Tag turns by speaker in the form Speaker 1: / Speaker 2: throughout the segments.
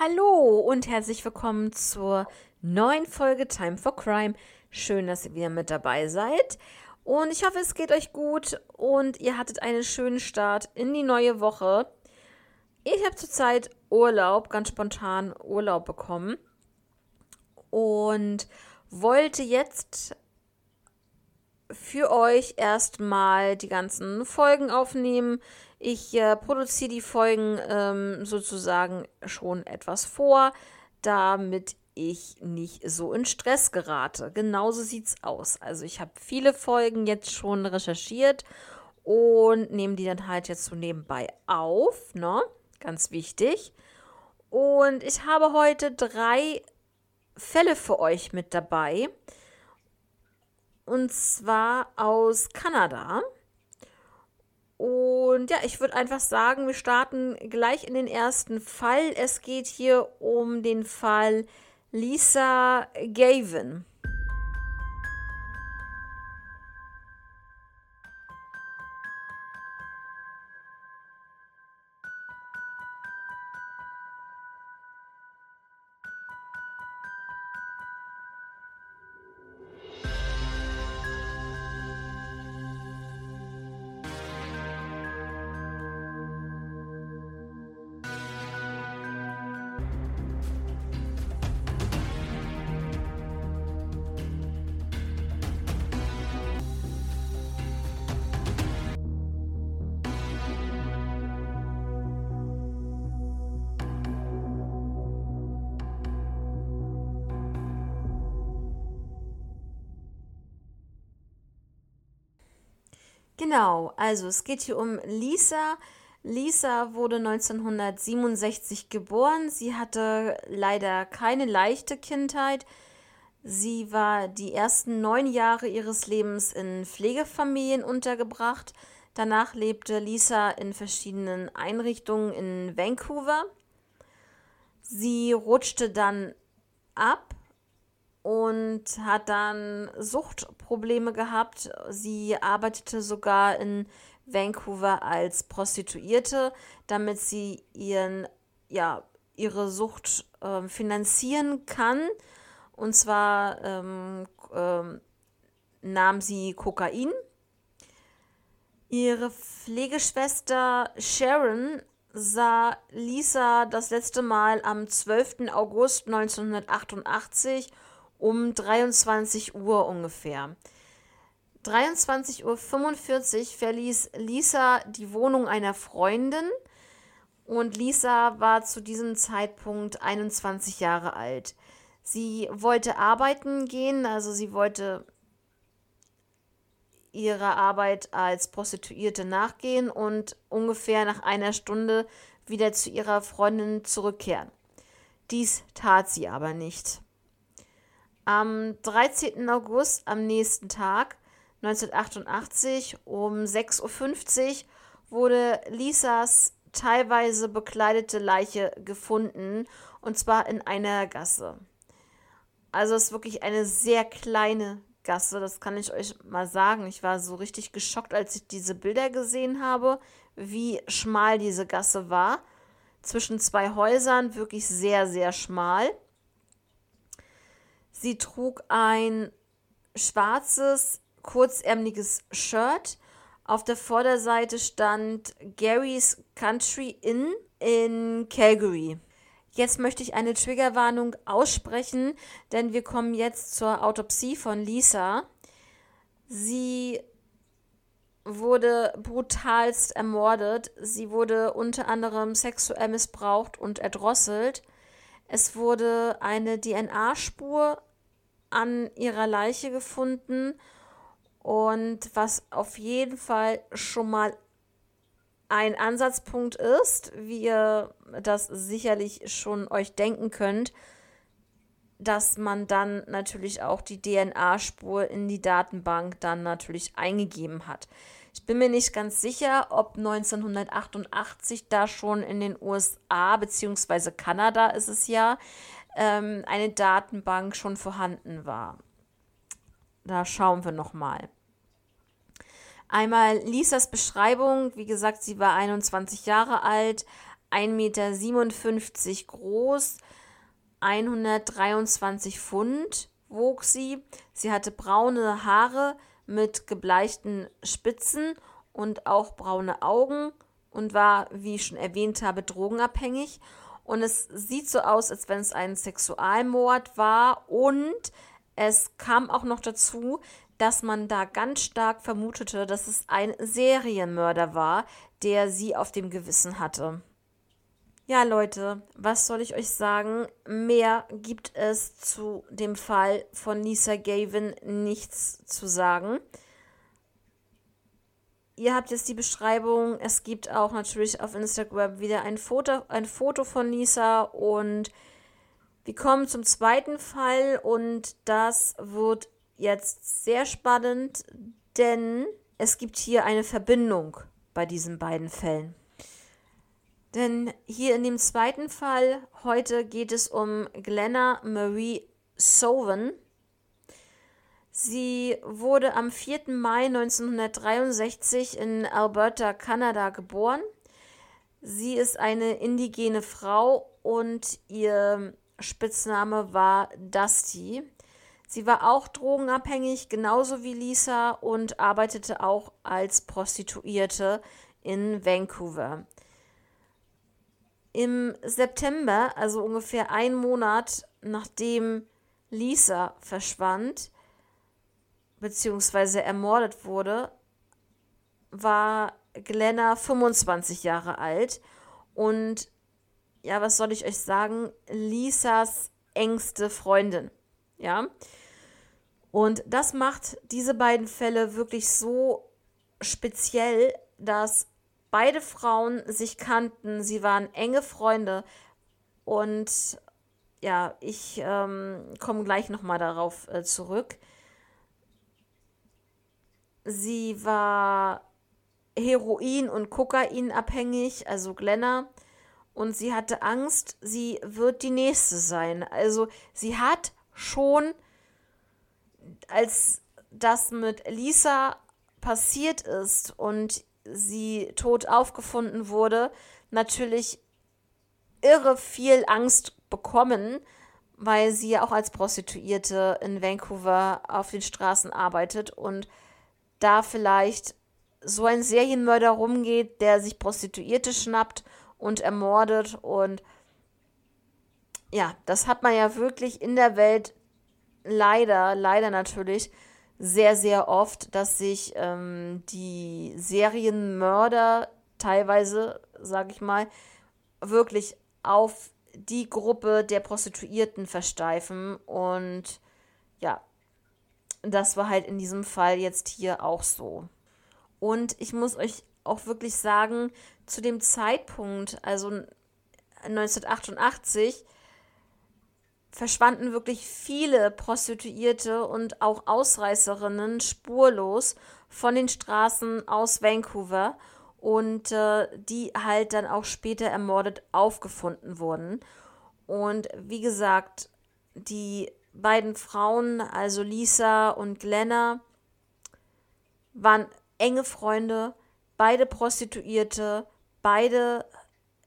Speaker 1: Hallo und herzlich willkommen zur neuen Folge Time for Crime. Schön, dass ihr wieder mit dabei seid. Und ich hoffe, es geht euch gut und ihr hattet einen schönen Start in die neue Woche. Ich habe zurzeit Urlaub, ganz spontan Urlaub bekommen und wollte jetzt für euch erstmal die ganzen Folgen aufnehmen. Ich äh, produziere die Folgen ähm, sozusagen schon etwas vor, damit ich nicht so in Stress gerate. Genauso sieht's aus. Also ich habe viele Folgen jetzt schon recherchiert und nehme die dann halt jetzt so nebenbei auf, ne? Ganz wichtig. Und ich habe heute drei Fälle für euch mit dabei und zwar aus Kanada. Und ja, ich würde einfach sagen, wir starten gleich in den ersten Fall. Es geht hier um den Fall Lisa Gavin. Genau, also es geht hier um Lisa. Lisa wurde 1967 geboren. Sie hatte leider keine leichte Kindheit. Sie war die ersten neun Jahre ihres Lebens in Pflegefamilien untergebracht. Danach lebte Lisa in verschiedenen Einrichtungen in Vancouver. Sie rutschte dann ab und hat dann Suchtprobleme gehabt. Sie arbeitete sogar in Vancouver als Prostituierte, damit sie ihren, ja, ihre Sucht äh, finanzieren kann. Und zwar ähm, ähm, nahm sie Kokain. Ihre Pflegeschwester Sharon sah Lisa das letzte Mal am 12. August 1988 um 23 Uhr ungefähr. 23.45 Uhr verließ Lisa die Wohnung einer Freundin und Lisa war zu diesem Zeitpunkt 21 Jahre alt. Sie wollte arbeiten gehen, also sie wollte ihrer Arbeit als Prostituierte nachgehen und ungefähr nach einer Stunde wieder zu ihrer Freundin zurückkehren. Dies tat sie aber nicht. Am 13. August, am nächsten Tag, 1988, um 6.50 Uhr, wurde Lisas teilweise bekleidete Leiche gefunden, und zwar in einer Gasse. Also es ist wirklich eine sehr kleine Gasse, das kann ich euch mal sagen. Ich war so richtig geschockt, als ich diese Bilder gesehen habe, wie schmal diese Gasse war. Zwischen zwei Häusern wirklich sehr, sehr schmal. Sie trug ein schwarzes, kurzärmliches Shirt. Auf der Vorderseite stand Gary's Country Inn in Calgary. Jetzt möchte ich eine Triggerwarnung aussprechen, denn wir kommen jetzt zur Autopsie von Lisa. Sie wurde brutalst ermordet. Sie wurde unter anderem sexuell missbraucht und erdrosselt. Es wurde eine DNA-Spur an ihrer Leiche gefunden. Und was auf jeden Fall schon mal ein Ansatzpunkt ist, wie ihr das sicherlich schon euch denken könnt, dass man dann natürlich auch die DNA-Spur in die Datenbank dann natürlich eingegeben hat. Ich bin mir nicht ganz sicher, ob 1988 da schon in den USA bzw. Kanada ist es ja ähm, eine Datenbank schon vorhanden war. Da schauen wir nochmal. Einmal Lisas Beschreibung, wie gesagt, sie war 21 Jahre alt, 1,57 Meter groß, 123 Pfund wog sie. Sie hatte braune Haare mit gebleichten Spitzen und auch braune Augen und war, wie ich schon erwähnt habe, drogenabhängig. Und es sieht so aus, als wenn es ein Sexualmord war. Und es kam auch noch dazu, dass man da ganz stark vermutete, dass es ein Serienmörder war, der sie auf dem Gewissen hatte. Ja, Leute, was soll ich euch sagen? Mehr gibt es zu dem Fall von Lisa Gavin nichts zu sagen. Ihr habt jetzt die Beschreibung. Es gibt auch natürlich auf Instagram wieder ein Foto, ein Foto von Lisa und wir kommen zum zweiten Fall und das wird jetzt sehr spannend, denn es gibt hier eine Verbindung bei diesen beiden Fällen. Denn hier in dem zweiten Fall heute geht es um Glenna Marie Sowen. Sie wurde am 4. Mai 1963 in Alberta, Kanada geboren. Sie ist eine indigene Frau und ihr Spitzname war Dusty. Sie war auch drogenabhängig, genauso wie Lisa, und arbeitete auch als Prostituierte in Vancouver. Im September, also ungefähr einen Monat nachdem Lisa verschwand, beziehungsweise ermordet wurde, war Glenna 25 Jahre alt und ja, was soll ich euch sagen? Lisas engste Freundin. Ja. Und das macht diese beiden Fälle wirklich so speziell, dass beide Frauen sich kannten. Sie waren enge Freunde. Und ja, ich ähm, komme gleich nochmal darauf äh, zurück. Sie war Heroin- und Kokain abhängig, also Glenna und sie hatte Angst, sie wird die nächste sein. Also sie hat schon, als das mit Lisa passiert ist und sie tot aufgefunden wurde, natürlich irre viel Angst bekommen, weil sie ja auch als Prostituierte in Vancouver auf den Straßen arbeitet und da vielleicht so ein Serienmörder rumgeht, der sich Prostituierte schnappt und ermordet. Und ja, das hat man ja wirklich in der Welt leider, leider natürlich sehr, sehr oft, dass sich ähm, die Serienmörder teilweise, sag ich mal, wirklich auf die Gruppe der Prostituierten versteifen. Und ja, das war halt in diesem Fall jetzt hier auch so. Und ich muss euch auch wirklich sagen, zu dem Zeitpunkt, also 1988, verschwanden wirklich viele Prostituierte und auch Ausreißerinnen spurlos von den Straßen aus Vancouver und äh, die halt dann auch später ermordet aufgefunden wurden. Und wie gesagt, die beiden Frauen, also Lisa und Glenna, waren enge Freunde, beide Prostituierte, beide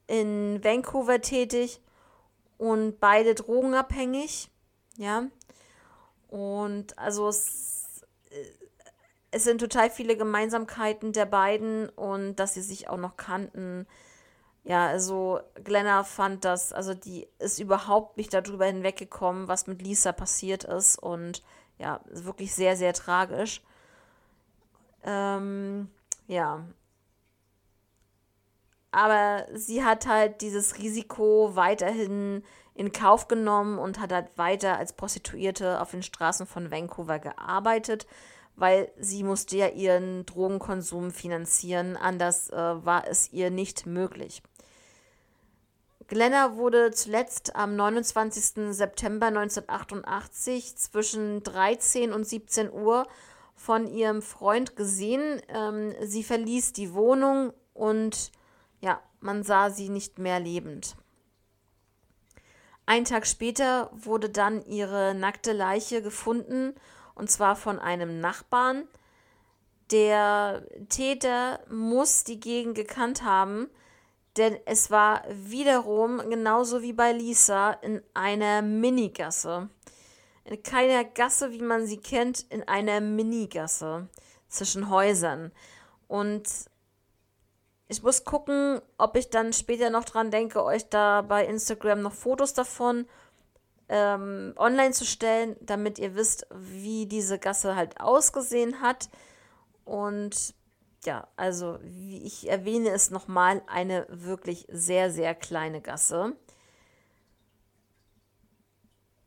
Speaker 1: in Vancouver tätig und beide drogenabhängig, ja. Und also es, es sind total viele Gemeinsamkeiten der beiden und dass sie sich auch noch kannten. Ja, also Glenna fand das, also die ist überhaupt nicht darüber hinweggekommen, was mit Lisa passiert ist und ja, wirklich sehr, sehr tragisch. Ähm, ja, aber sie hat halt dieses Risiko weiterhin in Kauf genommen und hat halt weiter als Prostituierte auf den Straßen von Vancouver gearbeitet, weil sie musste ja ihren Drogenkonsum finanzieren, anders äh, war es ihr nicht möglich. Glenna wurde zuletzt am 29. September 1988 zwischen 13 und 17 Uhr von ihrem Freund gesehen. Ähm, sie verließ die Wohnung und ja, man sah sie nicht mehr lebend. Ein Tag später wurde dann ihre nackte Leiche gefunden, und zwar von einem Nachbarn. Der Täter muss die Gegend gekannt haben, Denn es war wiederum, genauso wie bei Lisa, in einer Minigasse. In keiner Gasse, wie man sie kennt, in einer Minigasse zwischen Häusern. Und ich muss gucken, ob ich dann später noch dran denke, euch da bei Instagram noch Fotos davon ähm, online zu stellen, damit ihr wisst, wie diese Gasse halt ausgesehen hat. Und ja, also wie ich erwähne es nochmal, eine wirklich sehr, sehr kleine Gasse.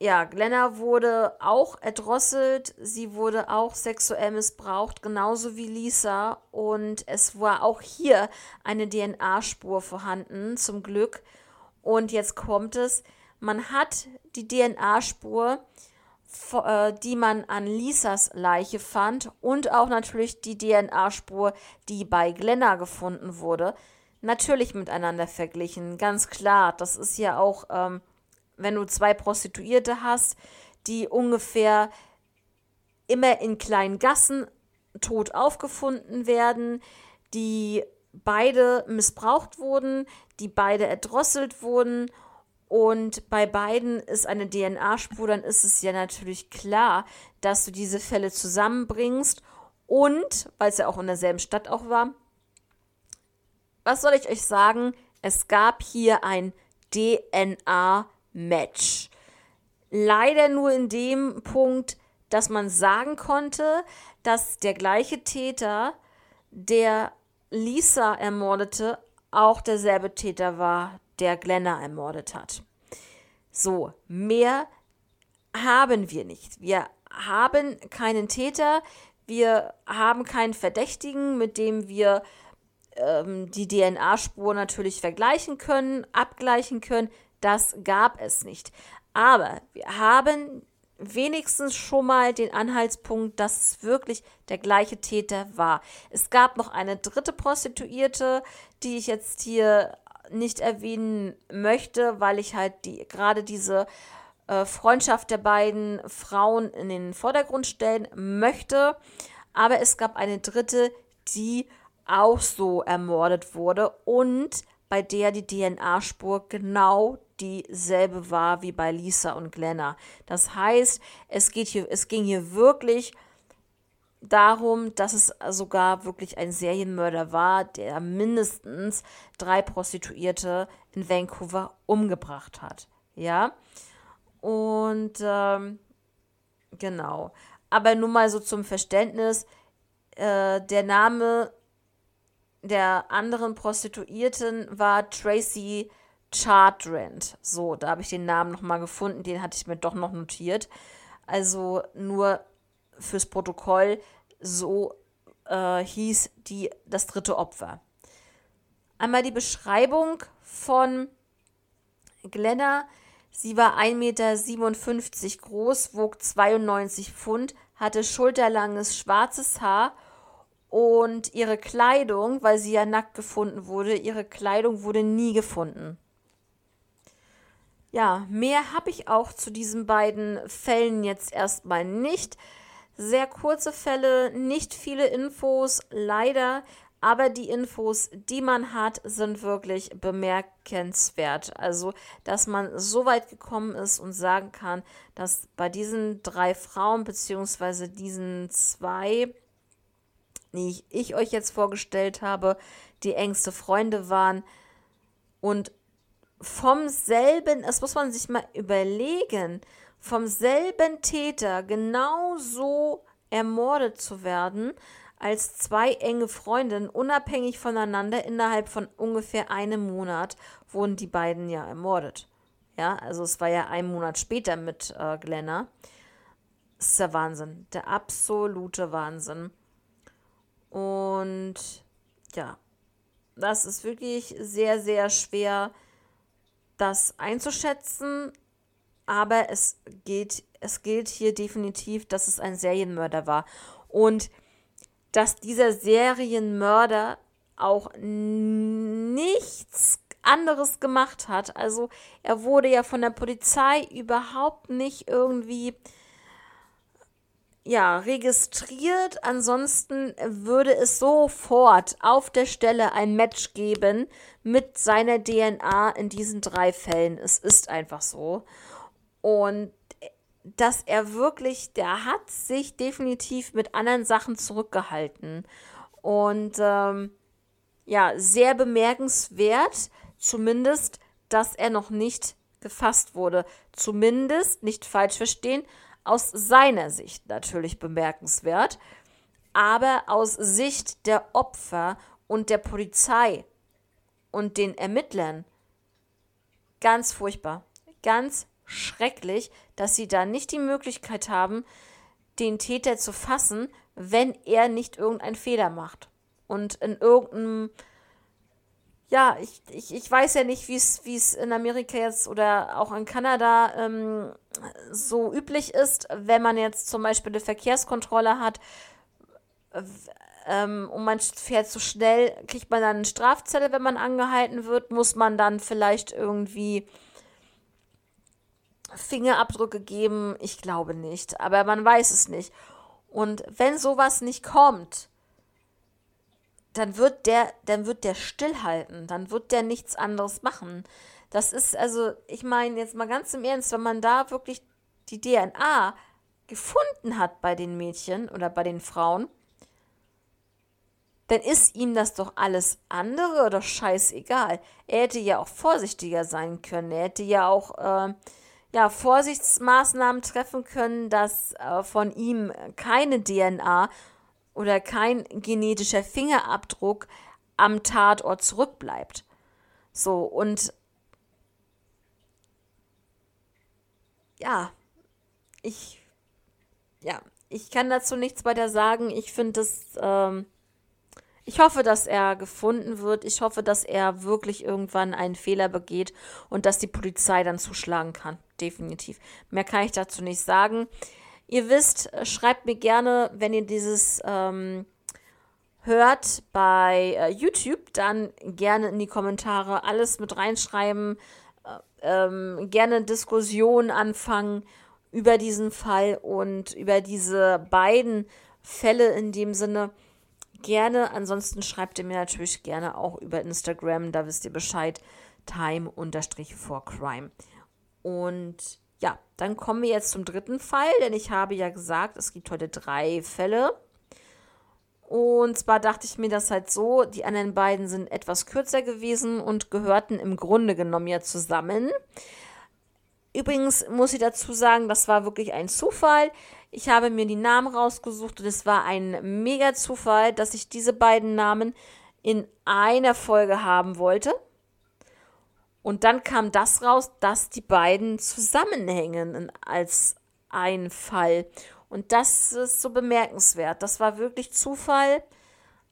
Speaker 1: Ja, Glenna wurde auch erdrosselt, sie wurde auch sexuell missbraucht, genauso wie Lisa. Und es war auch hier eine DNA-Spur vorhanden, zum Glück. Und jetzt kommt es, man hat die DNA-Spur äh, die man an Lisas Leiche fand und auch natürlich die DNA-Spur, die bei Glenna gefunden wurde, natürlich miteinander verglichen. Ganz klar, das ist ja auch, ähm, wenn du zwei Prostituierte hast, die ungefähr immer in kleinen Gassen tot aufgefunden werden, die beide missbraucht wurden, die beide erdrosselt wurden und bei beiden ist eine DNA-Spur, dann ist es ja natürlich klar, dass du diese Fälle zusammenbringst und, weil es ja auch in derselben Stadt auch war, was soll ich euch sagen? Es gab hier ein DNA-Match. Leider nur in dem Punkt, dass man sagen konnte, dass der gleiche Täter, der Lisa ermordete, auch derselbe Täter war, der Glenna ermordet hat. So, mehr haben wir nicht. Wir haben keinen Täter, wir haben keinen Verdächtigen, mit dem wir ähm, die DNA-Spur natürlich vergleichen können, abgleichen können. Das gab es nicht. Aber wir haben wenigstens schon mal den Anhaltspunkt, dass es wirklich der gleiche Täter war. Es gab noch eine dritte Prostituierte, die ich jetzt hier nicht erwähnen möchte, weil ich halt die, gerade diese äh, Freundschaft der beiden Frauen in den Vordergrund stellen möchte. Aber es gab eine dritte, die auch so ermordet wurde und bei der die DNA-Spur genau dieselbe war wie bei Lisa und Glenna. Das heißt, es, geht hier, es ging hier wirklich darum, dass es sogar wirklich ein Serienmörder war, der mindestens drei Prostituierte in Vancouver umgebracht hat. Ja. Und ähm, genau. Aber nur mal so zum Verständnis, äh, der Name der anderen Prostituierten war Tracy Chartrand. So, da habe ich den Namen nochmal gefunden, den hatte ich mir doch noch notiert. Also nur fürs Protokoll, so äh, hieß die, das dritte Opfer. Einmal die Beschreibung von Glenna. Sie war 1,57 Meter groß, wog 92 Pfund, hatte schulterlanges schwarzes Haar und ihre Kleidung, weil sie ja nackt gefunden wurde, ihre Kleidung wurde nie gefunden. Ja, mehr habe ich auch zu diesen beiden Fällen jetzt erstmal nicht. Sehr kurze Fälle, nicht viele Infos, leider, aber die Infos, die man hat, sind wirklich bemerkenswert. Also, dass man so weit gekommen ist und sagen kann, dass bei diesen drei Frauen beziehungsweise diesen zwei, die ich, ich euch jetzt vorgestellt habe, die engste Freunde waren und vom selben, das muss man sich mal überlegen, vom selben Täter genauso ermordet zu werden, als zwei enge Freundinnen, unabhängig voneinander, innerhalb von ungefähr einem Monat wurden die beiden ja ermordet. Ja, also es war ja ein Monat später mit äh, Glenna. Das ist der Wahnsinn, der absolute Wahnsinn. Und ja, das ist wirklich sehr, sehr schwer, das einzuschätzen aber es geht, es gilt hier definitiv, dass es ein Serienmörder war. Und dass dieser Serienmörder auch nichts anderes gemacht hat. Also er wurde ja von der Polizei überhaupt nicht irgendwie ja, registriert. Ansonsten würde es sofort auf der Stelle ein Match geben mit seiner DNA in diesen drei Fällen. Es ist einfach so. Und dass er wirklich, der hat sich definitiv mit anderen Sachen zurückgehalten. Und ähm, ja, sehr bemerkenswert, zumindest, dass er noch nicht gefasst wurde. Zumindest, nicht falsch verstehen, aus seiner Sicht natürlich bemerkenswert, aber aus Sicht der Opfer und der Polizei und den Ermittlern ganz furchtbar, ganz schrecklich, dass sie da nicht die Möglichkeit haben, den Täter zu fassen, wenn er nicht irgendeinen Fehler macht. Und in irgendeinem ja, ich, ich, ich weiß ja nicht, wie es in Amerika jetzt oder auch in Kanada ähm, so üblich ist, wenn man jetzt zum Beispiel eine Verkehrskontrolle hat ähm, und man fährt zu so schnell, kriegt man dann eine Strafzelle, wenn man angehalten wird, muss man dann vielleicht irgendwie Fingerabdrücke geben? Ich glaube nicht, aber man weiß es nicht. Und wenn sowas nicht kommt, dann wird der, dann wird der stillhalten, dann wird der nichts anderes machen. Das ist also, ich meine jetzt mal ganz im Ernst, wenn man da wirklich die DNA gefunden hat bei den Mädchen oder bei den Frauen, dann ist ihm das doch alles andere oder scheißegal. Er hätte ja auch vorsichtiger sein können. Er hätte ja auch äh, ja, Vorsichtsmaßnahmen treffen können, dass äh, von ihm keine DNA oder kein genetischer Fingerabdruck am Tatort zurückbleibt. So, und ja, ich, ja, ich kann dazu nichts weiter sagen. Ich finde es, ähm, ich hoffe, dass er gefunden wird. Ich hoffe, dass er wirklich irgendwann einen Fehler begeht und dass die Polizei dann zuschlagen kann. Definitiv. Mehr kann ich dazu nicht sagen. Ihr wisst, äh, schreibt mir gerne, wenn ihr dieses ähm, hört bei äh, YouTube, dann gerne in die Kommentare alles mit reinschreiben, äh, ähm, gerne Diskussionen anfangen über diesen Fall und über diese beiden Fälle in dem Sinne. Gerne, ansonsten schreibt ihr mir natürlich gerne auch über Instagram, da wisst ihr Bescheid, time-for-crime. Und ja, dann kommen wir jetzt zum dritten Fall, denn ich habe ja gesagt, es gibt heute drei Fälle. Und zwar dachte ich mir das halt so, die anderen beiden sind etwas kürzer gewesen und gehörten im Grunde genommen ja zusammen. Übrigens muss ich dazu sagen, das war wirklich ein Zufall. Ich habe mir die Namen rausgesucht und es war ein mega Zufall, dass ich diese beiden Namen in einer Folge haben wollte. Und dann kam das raus, dass die beiden zusammenhängen als ein Fall. Und das ist so bemerkenswert. Das war wirklich Zufall.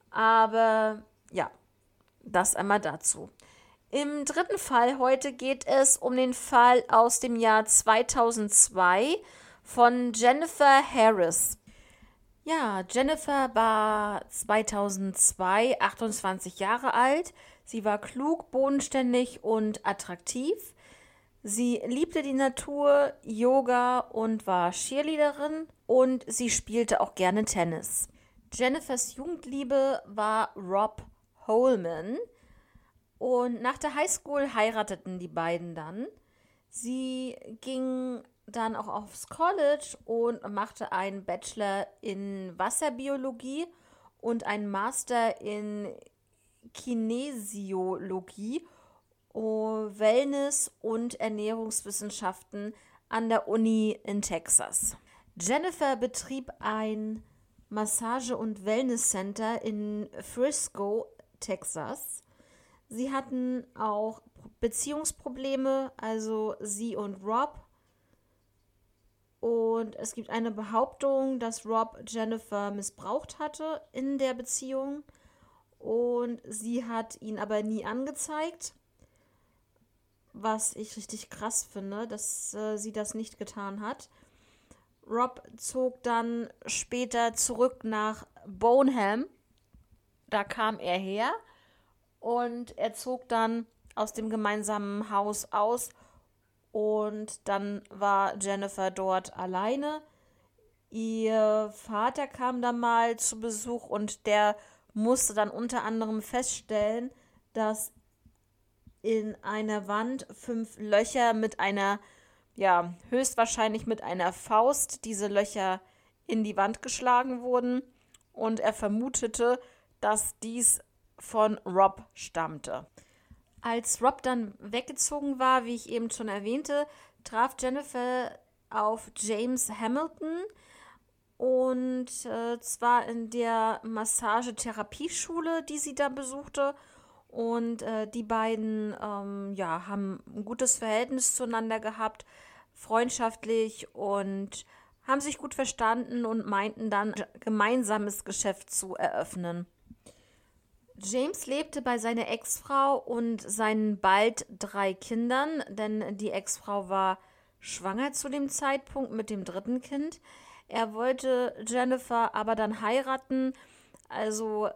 Speaker 1: Aber ja, das einmal dazu. Im dritten Fall heute geht es um den Fall aus dem Jahr 2002 von Jennifer Harris. Ja, Jennifer war 2002 28 Jahre alt. Sie war klug, bodenständig und attraktiv. Sie liebte die Natur, Yoga und war Cheerleaderin und sie spielte auch gerne Tennis. Jennifers Jugendliebe war Rob Holman und nach der Highschool heirateten die beiden dann. Sie ging dann auch aufs College und machte einen Bachelor in Wasserbiologie und einen Master in Kinesiologie, Wellness und Ernährungswissenschaften an der Uni in Texas. Jennifer betrieb ein Massage- und Wellnesscenter in Frisco, Texas. Sie hatten auch Beziehungsprobleme, also sie und Rob. Und es gibt eine Behauptung, dass Rob Jennifer missbraucht hatte in der Beziehung und sie hat ihn aber nie angezeigt. Was ich richtig krass finde, dass äh, sie das nicht getan hat. Rob zog dann später zurück nach Boneham. Da kam er her und er zog dann aus dem gemeinsamen Haus aus und dann war Jennifer dort alleine. Ihr Vater kam da mal zu Besuch und der musste dann unter anderem feststellen, dass in einer Wand fünf Löcher mit einer, ja, höchstwahrscheinlich mit einer Faust diese Löcher in die Wand geschlagen wurden und er vermutete, dass dies von Rob stammte. Als Rob dann weggezogen war, wie ich eben schon erwähnte, traf Jennifer auf James Hamilton und äh, zwar in der Massagetherapieschule, die sie da besuchte. Und äh, die beiden ähm, ja, haben ein gutes Verhältnis zueinander gehabt, freundschaftlich und haben sich gut verstanden und meinten dann, gemeinsames Geschäft zu eröffnen. James lebte bei seiner Ex-Frau und seinen bald drei Kindern, denn die Ex-Frau war schwanger zu dem Zeitpunkt mit dem dritten Kind. Er wollte Jennifer aber dann heiraten. Also,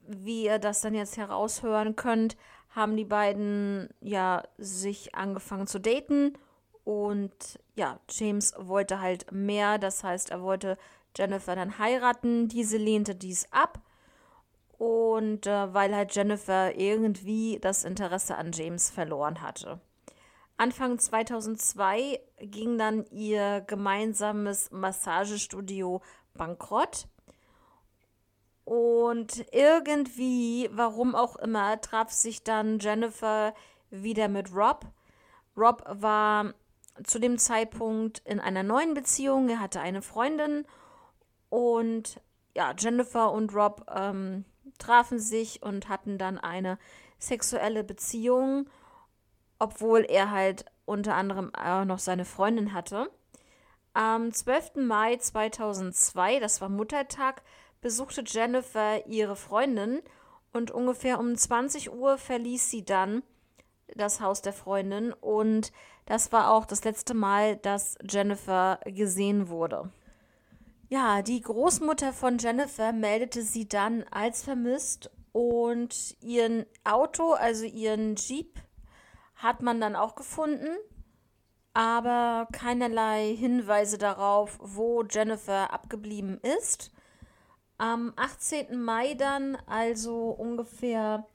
Speaker 1: wie ihr das dann jetzt heraushören könnt, haben die beiden ja sich angefangen zu daten und ja, James wollte halt mehr, das heißt, er wollte Jennifer dann heiraten. Diese lehnte dies ab. Und äh, weil halt Jennifer irgendwie das Interesse an James verloren hatte. Anfang 2002 ging dann ihr gemeinsames Massagestudio bankrott. Und irgendwie, warum auch immer, traf sich dann Jennifer wieder mit Rob. Rob war zu dem Zeitpunkt in einer neuen Beziehung. Er hatte eine Freundin und ja, Jennifer und Rob ähm, trafen sich und hatten dann eine sexuelle Beziehung, obwohl er halt unter anderem auch noch seine Freundin hatte. Am 12. Mai 2002, das war Muttertag, besuchte Jennifer ihre Freundin und ungefähr um 20 Uhr verließ sie dann das Haus der Freundin und das war auch das letzte Mal, dass Jennifer gesehen wurde. Ja, die Großmutter von Jennifer meldete sie dann als vermisst und ihren Auto, also ihren Jeep, hat man dann auch gefunden, aber keinerlei Hinweise darauf, wo Jennifer abgeblieben ist. Am 18. Mai dann, also ungefähr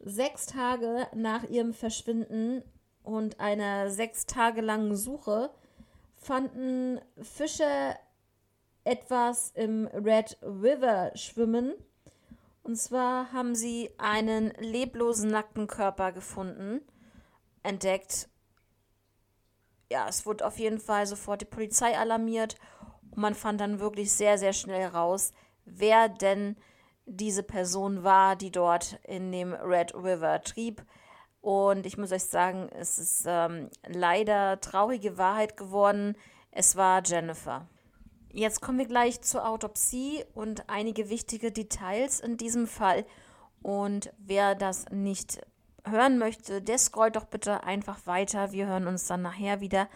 Speaker 1: sechs Tage nach ihrem Verschwinden, und einer sechs Tage langen Suche fanden Fischer etwas im Red River schwimmen. Und zwar haben sie einen leblosen nackten Körper gefunden, entdeckt. Ja, es wurde auf jeden Fall sofort die Polizei alarmiert und man fand dann wirklich sehr, sehr schnell raus, wer denn diese Person war, die dort in dem Red River trieb. Und ich muss euch sagen, es ist ähm, leider traurige Wahrheit geworden. Es war Jennifer. Jetzt kommen wir gleich zur Autopsie und einige wichtige Details in diesem Fall. Und wer das nicht hören möchte, der scrollt doch bitte einfach weiter. Wir hören uns dann nachher wieder.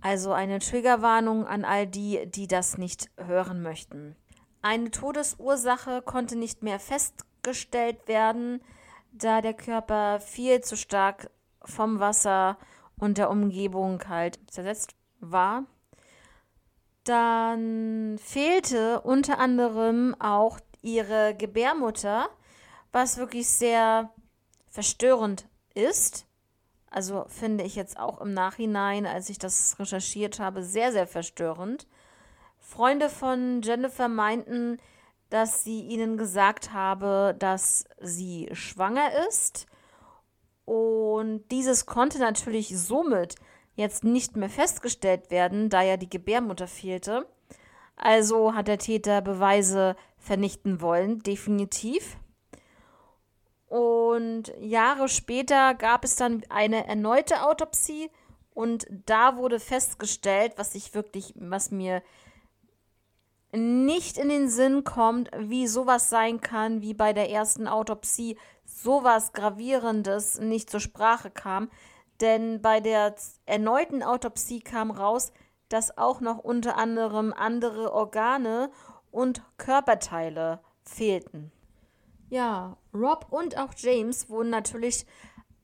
Speaker 1: Also eine Triggerwarnung an all die, die das nicht hören möchten. Eine Todesursache konnte nicht mehr festgestellt werden da der Körper viel zu stark vom Wasser und der Umgebung halt zersetzt war. Dann fehlte unter anderem auch ihre Gebärmutter, was wirklich sehr verstörend ist. Also finde ich jetzt auch im Nachhinein, als ich das recherchiert habe, sehr, sehr verstörend. Freunde von Jennifer meinten, dass sie ihnen gesagt habe, dass sie schwanger ist. Und dieses konnte natürlich somit jetzt nicht mehr festgestellt werden, da ja die Gebärmutter fehlte. Also hat der Täter Beweise vernichten wollen, definitiv. Und Jahre später gab es dann eine erneute Autopsie und da wurde festgestellt, was ich wirklich, was mir nicht in den Sinn kommt, wie sowas sein kann, wie bei der ersten Autopsie sowas Gravierendes nicht zur Sprache kam. Denn bei der erneuten Autopsie kam raus, dass auch noch unter anderem andere Organe und Körperteile fehlten. Ja, Rob und auch James wurden natürlich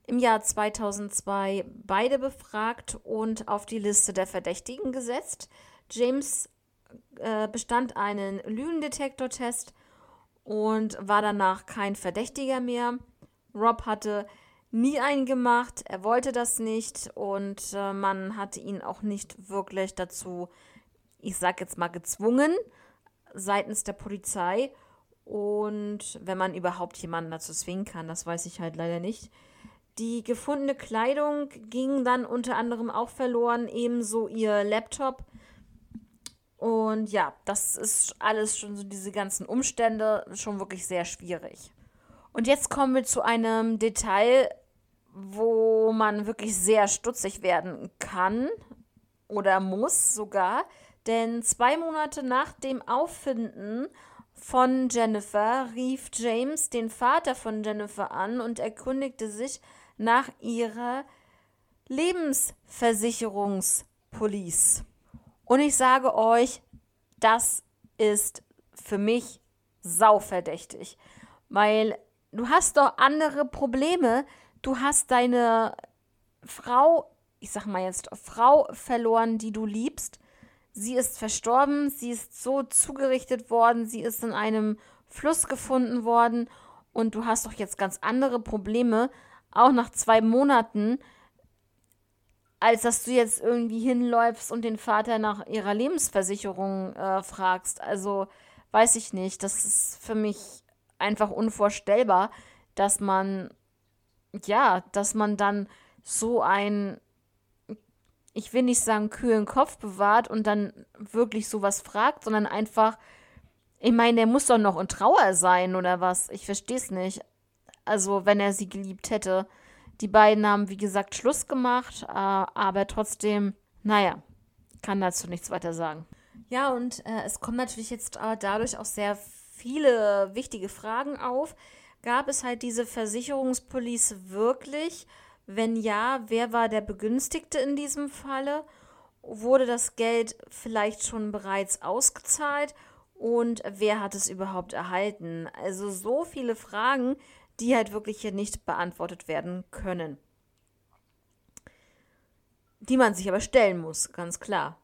Speaker 1: im Jahr 2002 beide befragt und auf die Liste der Verdächtigen gesetzt. James äh, bestand einen Lügendetektortest und war danach kein Verdächtiger mehr. Rob hatte nie einen gemacht, er wollte das nicht und äh, man hatte ihn auch nicht wirklich dazu, ich sag jetzt mal, gezwungen seitens der Polizei. Und wenn man überhaupt jemanden dazu zwingen kann, das weiß ich halt leider nicht. Die gefundene Kleidung ging dann unter anderem auch verloren, ebenso ihr Laptop. Und ja, das ist alles schon so diese ganzen Umstände schon wirklich sehr schwierig. Und jetzt kommen wir zu einem Detail, wo man wirklich sehr stutzig werden kann oder muss sogar. Denn zwei Monate nach dem Auffinden von Jennifer rief James den Vater von Jennifer an und erkundigte sich nach ihrer Lebensversicherungspolice. Und ich sage euch, das ist für mich sauverdächtig, weil du hast doch andere Probleme. Du hast deine Frau, ich sag mal jetzt Frau verloren, die du liebst. Sie ist verstorben, sie ist so zugerichtet worden, sie ist in einem Fluss gefunden worden und du hast doch jetzt ganz andere Probleme, auch nach zwei Monaten, als dass du jetzt irgendwie hinläufst und den Vater nach ihrer Lebensversicherung äh, fragst. Also weiß ich nicht, das ist für mich einfach unvorstellbar, dass man, ja, dass man dann so ein ich will nicht sagen, kühlen Kopf bewahrt und dann wirklich sowas fragt, sondern einfach, ich meine, der muss doch noch in Trauer sein oder was? Ich verstehe es nicht. Also, wenn er sie geliebt hätte. Die beiden haben, wie gesagt, Schluss gemacht, äh, aber trotzdem, naja, kann dazu nichts weiter sagen. Ja, und äh, es kommen natürlich jetzt äh, dadurch auch sehr viele wichtige Fragen auf. Gab es halt diese Versicherungspolice wirklich? Wenn ja, wer war der Begünstigte in diesem Falle? Wurde das Geld vielleicht schon bereits ausgezahlt? Und wer hat es überhaupt erhalten? Also so viele Fragen, die halt wirklich hier nicht beantwortet werden können. Die man sich aber stellen muss, ganz klar.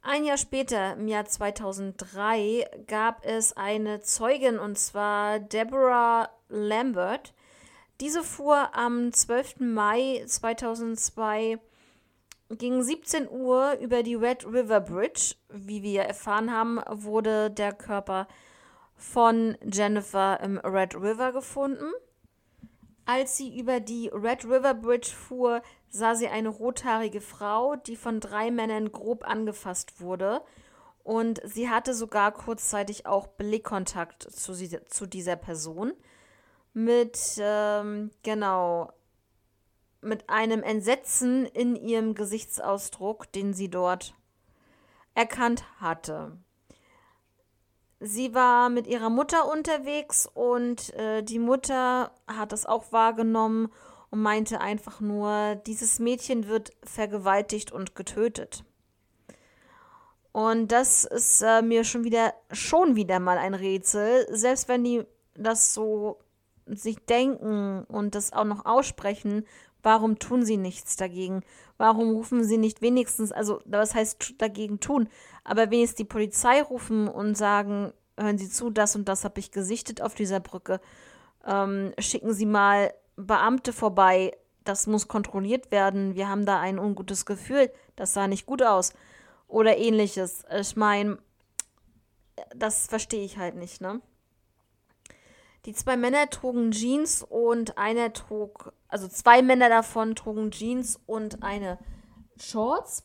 Speaker 1: Ein Jahr später, im Jahr 2003, gab es eine Zeugin und zwar Deborah Lambert, diese fuhr am 12. Mai 2002 gegen 17 Uhr über die Red River Bridge. Wie wir erfahren haben, wurde der Körper von Jennifer im Red River gefunden. Als sie über die Red River Bridge fuhr, sah sie eine rothaarige Frau, die von drei Männern grob angefasst wurde. Und sie hatte sogar kurzzeitig auch Blickkontakt zu, zu dieser Person mit, ähm, genau, mit einem Entsetzen in ihrem Gesichtsausdruck, den sie dort erkannt hatte. Sie war mit ihrer Mutter unterwegs und äh, die Mutter hat das auch wahrgenommen und meinte einfach nur, dieses Mädchen wird vergewaltigt und getötet. Und das ist äh, mir schon wieder schon wieder mal ein Rätsel, selbst wenn die das so sich denken und das auch noch aussprechen, warum tun sie nichts dagegen? Warum rufen sie nicht wenigstens, also was heißt dagegen tun, aber wenigstens die Polizei rufen und sagen, hören Sie zu, das und das habe ich gesichtet auf dieser Brücke. Ähm, schicken Sie mal Beamte vorbei, das muss kontrolliert werden. Wir haben da ein ungutes Gefühl, das sah nicht gut aus. Oder ähnliches. Ich meine, das verstehe ich halt nicht, ne? Die zwei Männer trugen Jeans und einer trug, also zwei Männer davon trugen Jeans und eine Shorts.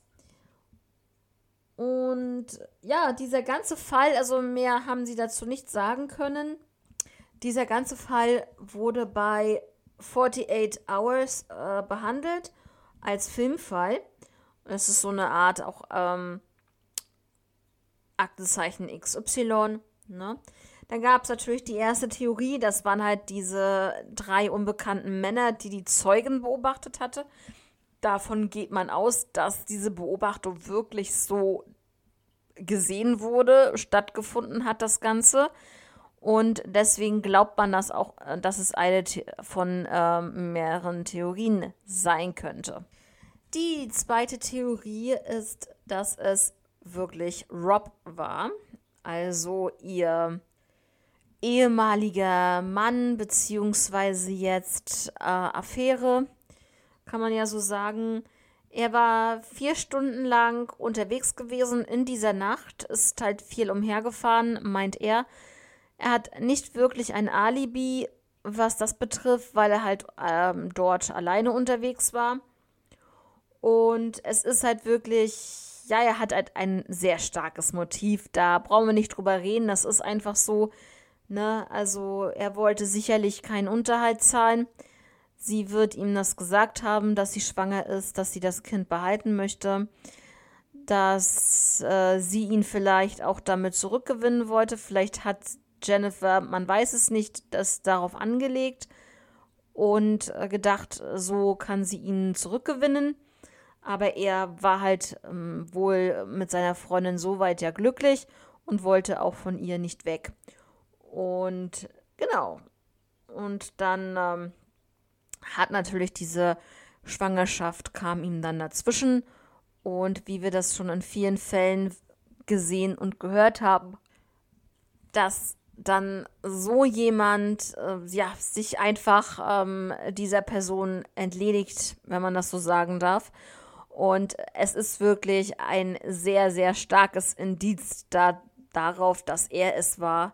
Speaker 1: Und ja, dieser ganze Fall, also mehr haben sie dazu nicht sagen können. Dieser ganze Fall wurde bei 48 Hours äh, behandelt als Filmfall. Das ist so eine Art auch ähm, Aktenzeichen XY. Ne? Dann gab es natürlich die erste Theorie, das waren halt diese drei unbekannten Männer, die die Zeugen beobachtet hatte. Davon geht man aus, dass diese Beobachtung wirklich so gesehen wurde, stattgefunden hat, das Ganze. Und deswegen glaubt man das auch, dass es eine von äh, mehreren Theorien sein könnte. Die zweite Theorie ist, dass es wirklich Rob war, also ihr ehemaliger Mann, beziehungsweise jetzt äh, Affäre, kann man ja so sagen. Er war vier Stunden lang unterwegs gewesen in dieser Nacht, ist halt viel umhergefahren, meint er. Er hat nicht wirklich ein Alibi, was das betrifft, weil er halt ähm, dort alleine unterwegs war. Und es ist halt wirklich, ja, er hat halt ein sehr starkes Motiv. Da brauchen wir nicht drüber reden. Das ist einfach so, Ne? Also er wollte sicherlich keinen Unterhalt zahlen. Sie wird ihm das gesagt haben, dass sie schwanger ist, dass sie das Kind behalten möchte, dass äh, sie ihn vielleicht auch damit zurückgewinnen wollte. Vielleicht hat Jennifer, man weiß es nicht, das darauf angelegt und äh, gedacht, so kann sie ihn zurückgewinnen. Aber er war halt ähm, wohl mit seiner Freundin so weit ja glücklich und wollte auch von ihr nicht weg. Und genau. Und dann ähm, hat natürlich diese Schwangerschaft kam ihm dann dazwischen. Und wie wir das schon in vielen Fällen gesehen und gehört haben, dass dann so jemand äh, ja sich einfach ähm, dieser Person entledigt, wenn man das so sagen darf. Und es ist wirklich ein sehr, sehr starkes Indiz da, darauf, dass er es war,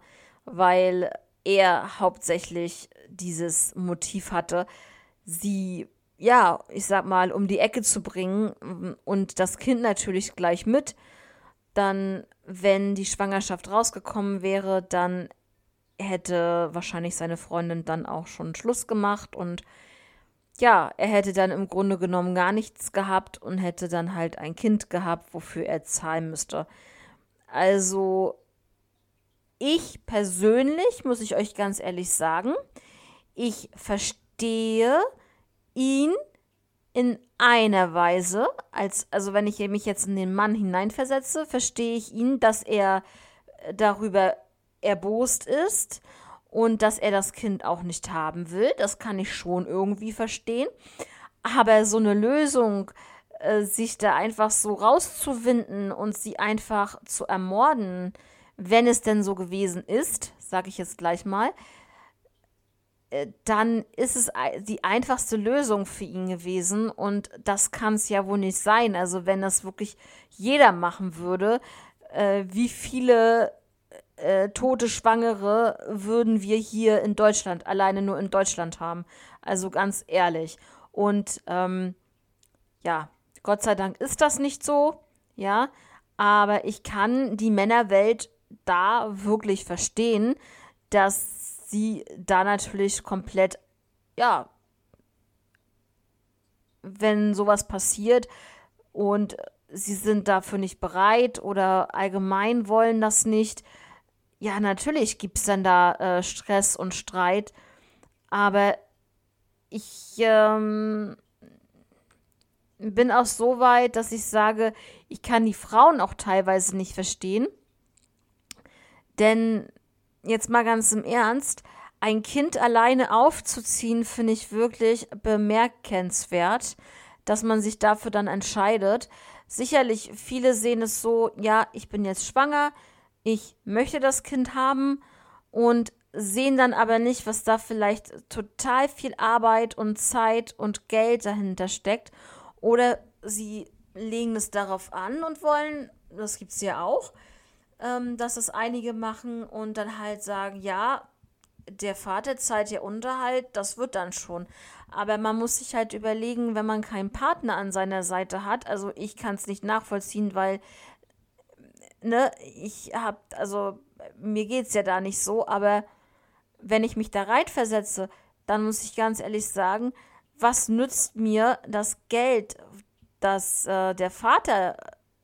Speaker 1: weil er hauptsächlich dieses Motiv hatte, sie, ja, ich sag mal, um die Ecke zu bringen und das Kind natürlich gleich mit. Dann, wenn die Schwangerschaft rausgekommen wäre, dann hätte wahrscheinlich seine Freundin dann auch schon Schluss gemacht und ja, er hätte dann im Grunde genommen gar nichts gehabt und hätte dann halt ein Kind gehabt, wofür er zahlen müsste. Also ich persönlich, muss ich euch ganz ehrlich sagen, ich verstehe ihn in einer Weise, als, also wenn ich mich jetzt in den Mann hineinversetze, verstehe ich ihn, dass er darüber erbost ist und dass er das Kind auch nicht haben will. Das kann ich schon irgendwie verstehen. Aber so eine Lösung, äh, sich da einfach so rauszuwinden und sie einfach zu ermorden, wenn es denn so gewesen ist, sage ich jetzt gleich mal, äh, dann ist es die einfachste Lösung für ihn gewesen und das kann es ja wohl nicht sein. Also wenn das wirklich jeder machen würde, äh, wie viele äh, tote Schwangere würden wir hier in Deutschland, alleine nur in Deutschland haben? Also ganz ehrlich. Und ähm, ja, Gott sei Dank ist das nicht so, ja, aber ich kann die Männerwelt da wirklich verstehen, dass sie da natürlich komplett, ja, wenn sowas passiert und sie sind dafür nicht bereit oder allgemein wollen das nicht, ja, natürlich gibt es dann da äh, Stress und Streit, aber ich ähm, bin auch so weit, dass ich sage, ich kann die Frauen auch teilweise nicht verstehen, denn jetzt mal ganz im Ernst, ein Kind alleine aufzuziehen, finde ich wirklich bemerkenswert, dass man sich dafür dann entscheidet. Sicherlich, viele sehen es so, ja, ich bin jetzt schwanger, ich möchte das Kind haben und sehen dann aber nicht, was da vielleicht total viel Arbeit und Zeit und Geld dahinter steckt. Oder sie legen es darauf an und wollen, das gibt es ja auch, ähm, dass es einige machen und dann halt sagen, ja, der Vater zahlt ja Unterhalt, das wird dann schon. Aber man muss sich halt überlegen, wenn man keinen Partner an seiner Seite hat, also ich kann es nicht nachvollziehen, weil, ne, ich hab, also mir geht es ja da nicht so, aber wenn ich mich da reinversetze, dann muss ich ganz ehrlich sagen, was nützt mir das Geld, das äh, der Vater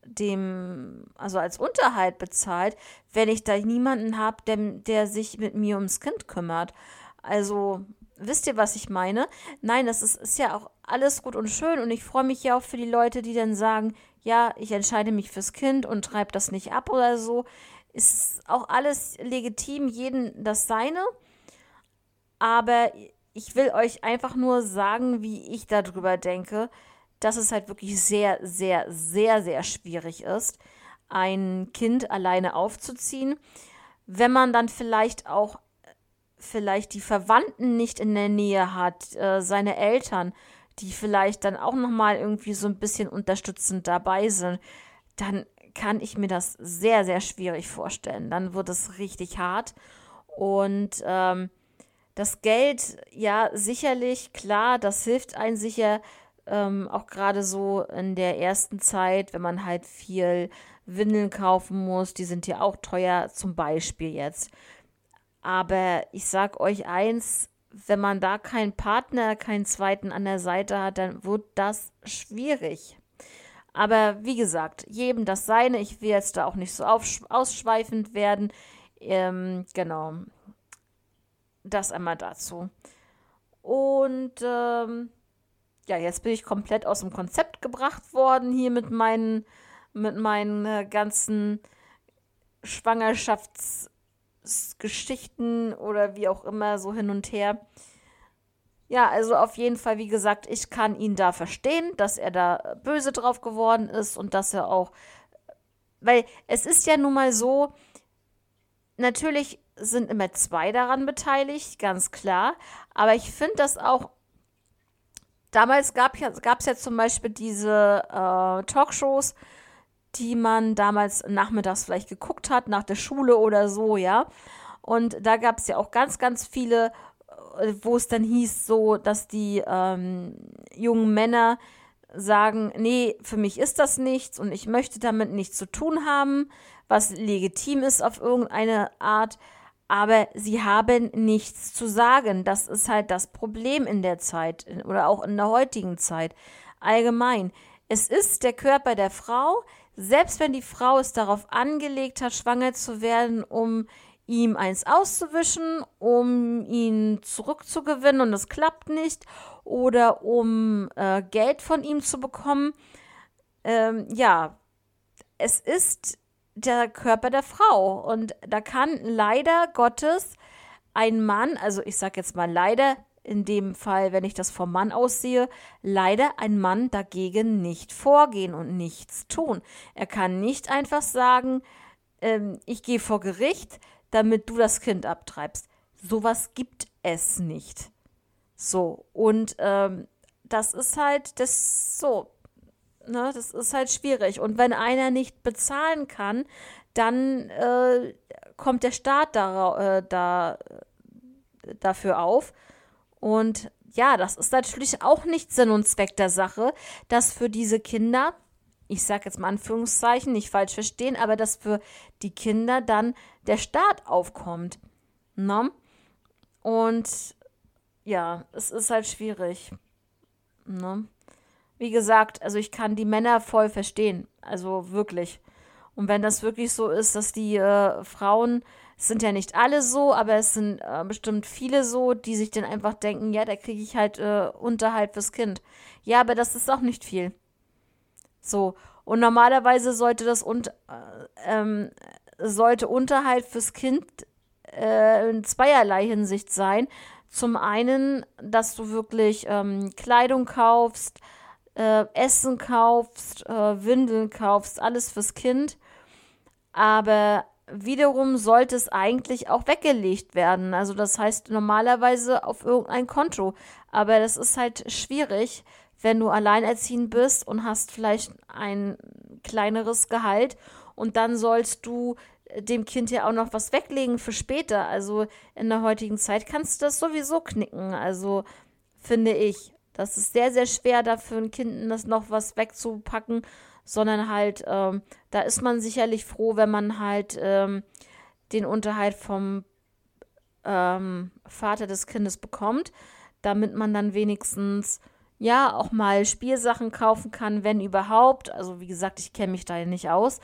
Speaker 1: dem, also als Unterhalt bezahlt, wenn ich da niemanden habe, der, der sich mit mir ums Kind kümmert. Also, wisst ihr, was ich meine? Nein, das ist, ist ja auch alles gut und schön und ich freue mich ja auch für die Leute, die dann sagen, ja, ich entscheide mich fürs Kind und treibe das nicht ab oder so. Ist auch alles legitim, jeden das seine. Aber ich will euch einfach nur sagen, wie ich darüber denke dass es halt wirklich sehr, sehr, sehr, sehr schwierig ist. ein Kind alleine aufzuziehen. Wenn man dann vielleicht auch vielleicht die Verwandten nicht in der Nähe hat, äh, seine Eltern, die vielleicht dann auch noch mal irgendwie so ein bisschen unterstützend dabei sind, dann kann ich mir das sehr sehr schwierig vorstellen. Dann wird es richtig hart und ähm, das Geld, ja sicherlich klar, das hilft einem sicher ähm, auch gerade so in der ersten Zeit, wenn man halt viel Windeln kaufen muss, die sind ja auch teuer, zum Beispiel jetzt. Aber ich sag euch eins, wenn man da keinen Partner, keinen zweiten an der Seite hat, dann wird das schwierig. Aber wie gesagt, jedem das seine. Ich will jetzt da auch nicht so ausschweifend werden. Ähm, genau. Das einmal dazu. Und ähm, ja, jetzt bin ich komplett aus dem Konzept gebracht worden hier mit meinen, mit meinen äh, ganzen Schwangerschaftsgeschichten oder wie auch immer so hin und her. Ja, also auf jeden Fall, wie gesagt, ich kann ihn da verstehen, dass er da böse drauf geworden ist und dass er auch, weil es ist ja nun mal so, natürlich sind immer zwei daran beteiligt, ganz klar, aber ich finde das auch damals gab es ja zum Beispiel diese äh, Talkshows, die man damals nachmittags vielleicht geguckt hat, nach der Schule oder so, ja. Und da gab es ja auch ganz, ganz viele, äh, wo es dann hieß, so, dass die ähm, jungen Männer sagen, nee, für mich ist das nichts und ich möchte damit nichts zu tun haben, was legitim ist auf irgendeine Art aber sie haben nichts zu sagen. Das ist halt das Problem in der Zeit oder auch in der heutigen Zeit. Allgemein. Es ist der Körper der Frau, selbst wenn die Frau es darauf angelegt hat, schwanger zu werden, um ihm eins auszuwischen, um ihn zurückzugewinnen und es klappt nicht, oder um äh, Geld von ihm zu bekommen. Ähm, ja, es ist der Körper der Frau. Und da kann leider Gottes ein Mann, also ich sage jetzt mal leider, in dem Fall, wenn ich das vom Mann aussehe, leider ein Mann dagegen nicht vorgehen und nichts tun. Er kann nicht einfach sagen, ähm, ich gehe vor Gericht, damit du das Kind abtreibst. Sowas gibt es nicht. So, und ähm, das ist halt das so. Ne, das ist halt schwierig. Und wenn einer nicht bezahlen kann, dann äh, kommt der Staat da, äh, da, dafür auf. Und ja, das ist natürlich auch nicht Sinn und Zweck der Sache, dass für diese Kinder, ich sage jetzt mal Anführungszeichen, nicht falsch verstehen, aber dass für die Kinder dann der Staat aufkommt. Ne? Und ja, es ist halt schwierig. Ne? Wie gesagt, also ich kann die Männer voll verstehen. Also wirklich. Und wenn das wirklich so ist, dass die äh, Frauen, es sind ja nicht alle so, aber es sind äh, bestimmt viele so, die sich dann einfach denken, ja, da kriege ich halt äh, Unterhalt fürs Kind. Ja, aber das ist auch nicht viel. So. Und normalerweise sollte das und, äh, ähm, sollte Unterhalt fürs Kind äh, in zweierlei Hinsicht sein. Zum einen, dass du wirklich ähm, Kleidung kaufst, äh, Essen kaufst, äh, Windeln kaufst, alles fürs Kind. Aber wiederum sollte es eigentlich auch weggelegt werden. Also das heißt normalerweise auf irgendein Konto. Aber das ist halt schwierig, wenn du alleinerziehend bist und hast vielleicht ein kleineres Gehalt und dann sollst du dem Kind ja auch noch was weglegen für später. Also in der heutigen Zeit kannst du das sowieso knicken. Also finde ich. Das ist sehr, sehr schwer, da für ein Kind das noch was wegzupacken, sondern halt, ähm, da ist man sicherlich froh, wenn man halt ähm, den Unterhalt vom ähm, Vater des Kindes bekommt, damit man dann wenigstens ja auch mal Spielsachen kaufen kann, wenn überhaupt. Also wie gesagt, ich kenne mich da ja nicht aus,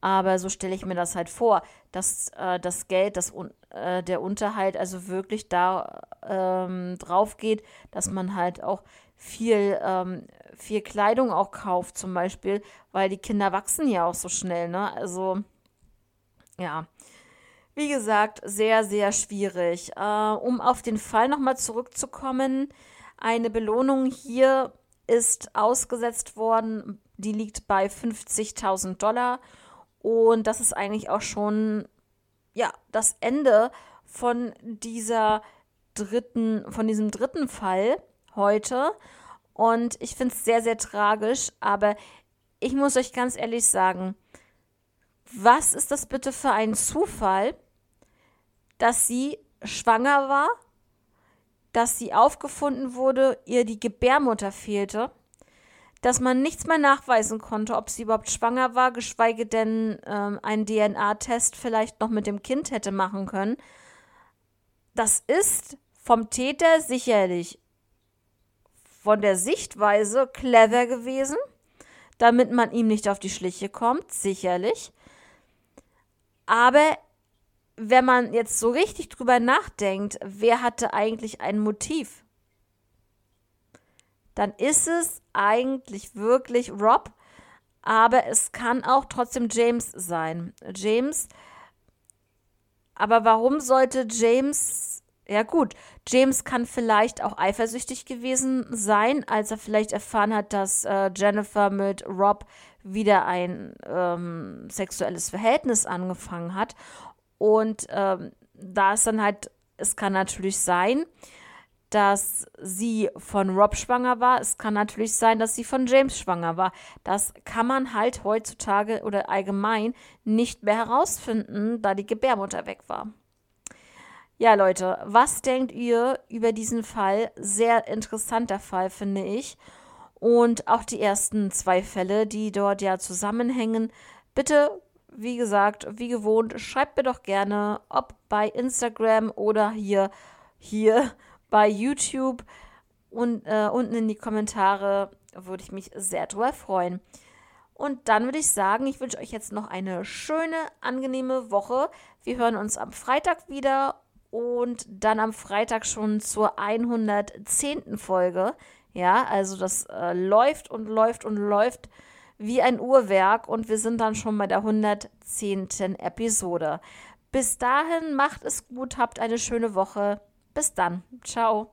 Speaker 1: aber so stelle ich mir das halt vor, dass äh, das Geld, das äh, der Unterhalt also wirklich da ähm, drauf geht, dass man halt auch viel, ähm, viel Kleidung auch kauft, zum Beispiel, weil die Kinder wachsen ja auch so schnell, ne? Also, ja. Wie gesagt, sehr, sehr schwierig. Äh, um auf den Fall nochmal zurückzukommen, eine Belohnung hier ist ausgesetzt worden, die liegt bei 50.000 Dollar Und das ist eigentlich auch schon, ja, das Ende von dieser dritten, von diesem dritten Fall heute. Und ich finde es sehr, sehr tragisch, aber ich muss euch ganz ehrlich sagen, was ist das bitte für ein Zufall, dass sie schwanger war, dass sie aufgefunden wurde, ihr die Gebärmutter fehlte, dass man nichts mehr nachweisen konnte, ob sie überhaupt schwanger war, geschweige denn ähm, einen DNA-Test vielleicht noch mit dem Kind hätte machen können. Das ist vom Täter sicherlich von der Sichtweise clever gewesen, damit man ihm nicht auf die Schliche kommt, sicherlich. Aber wenn man jetzt so richtig drüber nachdenkt, wer hatte eigentlich ein Motiv? Dann ist es eigentlich wirklich Rob, aber es kann auch trotzdem James sein. James, aber warum sollte James, ja gut, James kann vielleicht auch eifersüchtig gewesen sein, als er vielleicht erfahren hat, dass äh, Jennifer mit Rob wieder ein ähm, sexuelles Verhältnis angefangen hat. Und ähm, da ist dann halt, es kann natürlich sein, dass sie von Rob schwanger war. Es kann natürlich sein, dass sie von James schwanger war. Das kann man halt heutzutage oder allgemein nicht mehr herausfinden, da die Gebärmutter weg war. Ja, Leute, was denkt ihr über diesen Fall? Sehr interessanter Fall, finde ich. Und auch die ersten zwei Fälle, die dort ja zusammenhängen. Bitte, wie gesagt, wie gewohnt, schreibt mir doch gerne, ob bei Instagram oder hier, hier bei YouTube und äh, unten in die Kommentare. Würde ich mich sehr drüber freuen. Und dann würde ich sagen, ich wünsche euch jetzt noch eine schöne, angenehme Woche. Wir hören uns am Freitag wieder und dann am Freitag schon zur 110. Folge. Ja, also das äh, läuft und läuft und läuft wie ein Uhrwerk und wir sind dann schon bei der 110. Episode. Bis dahin macht es gut, habt eine schöne Woche. Bis dann. Ciao.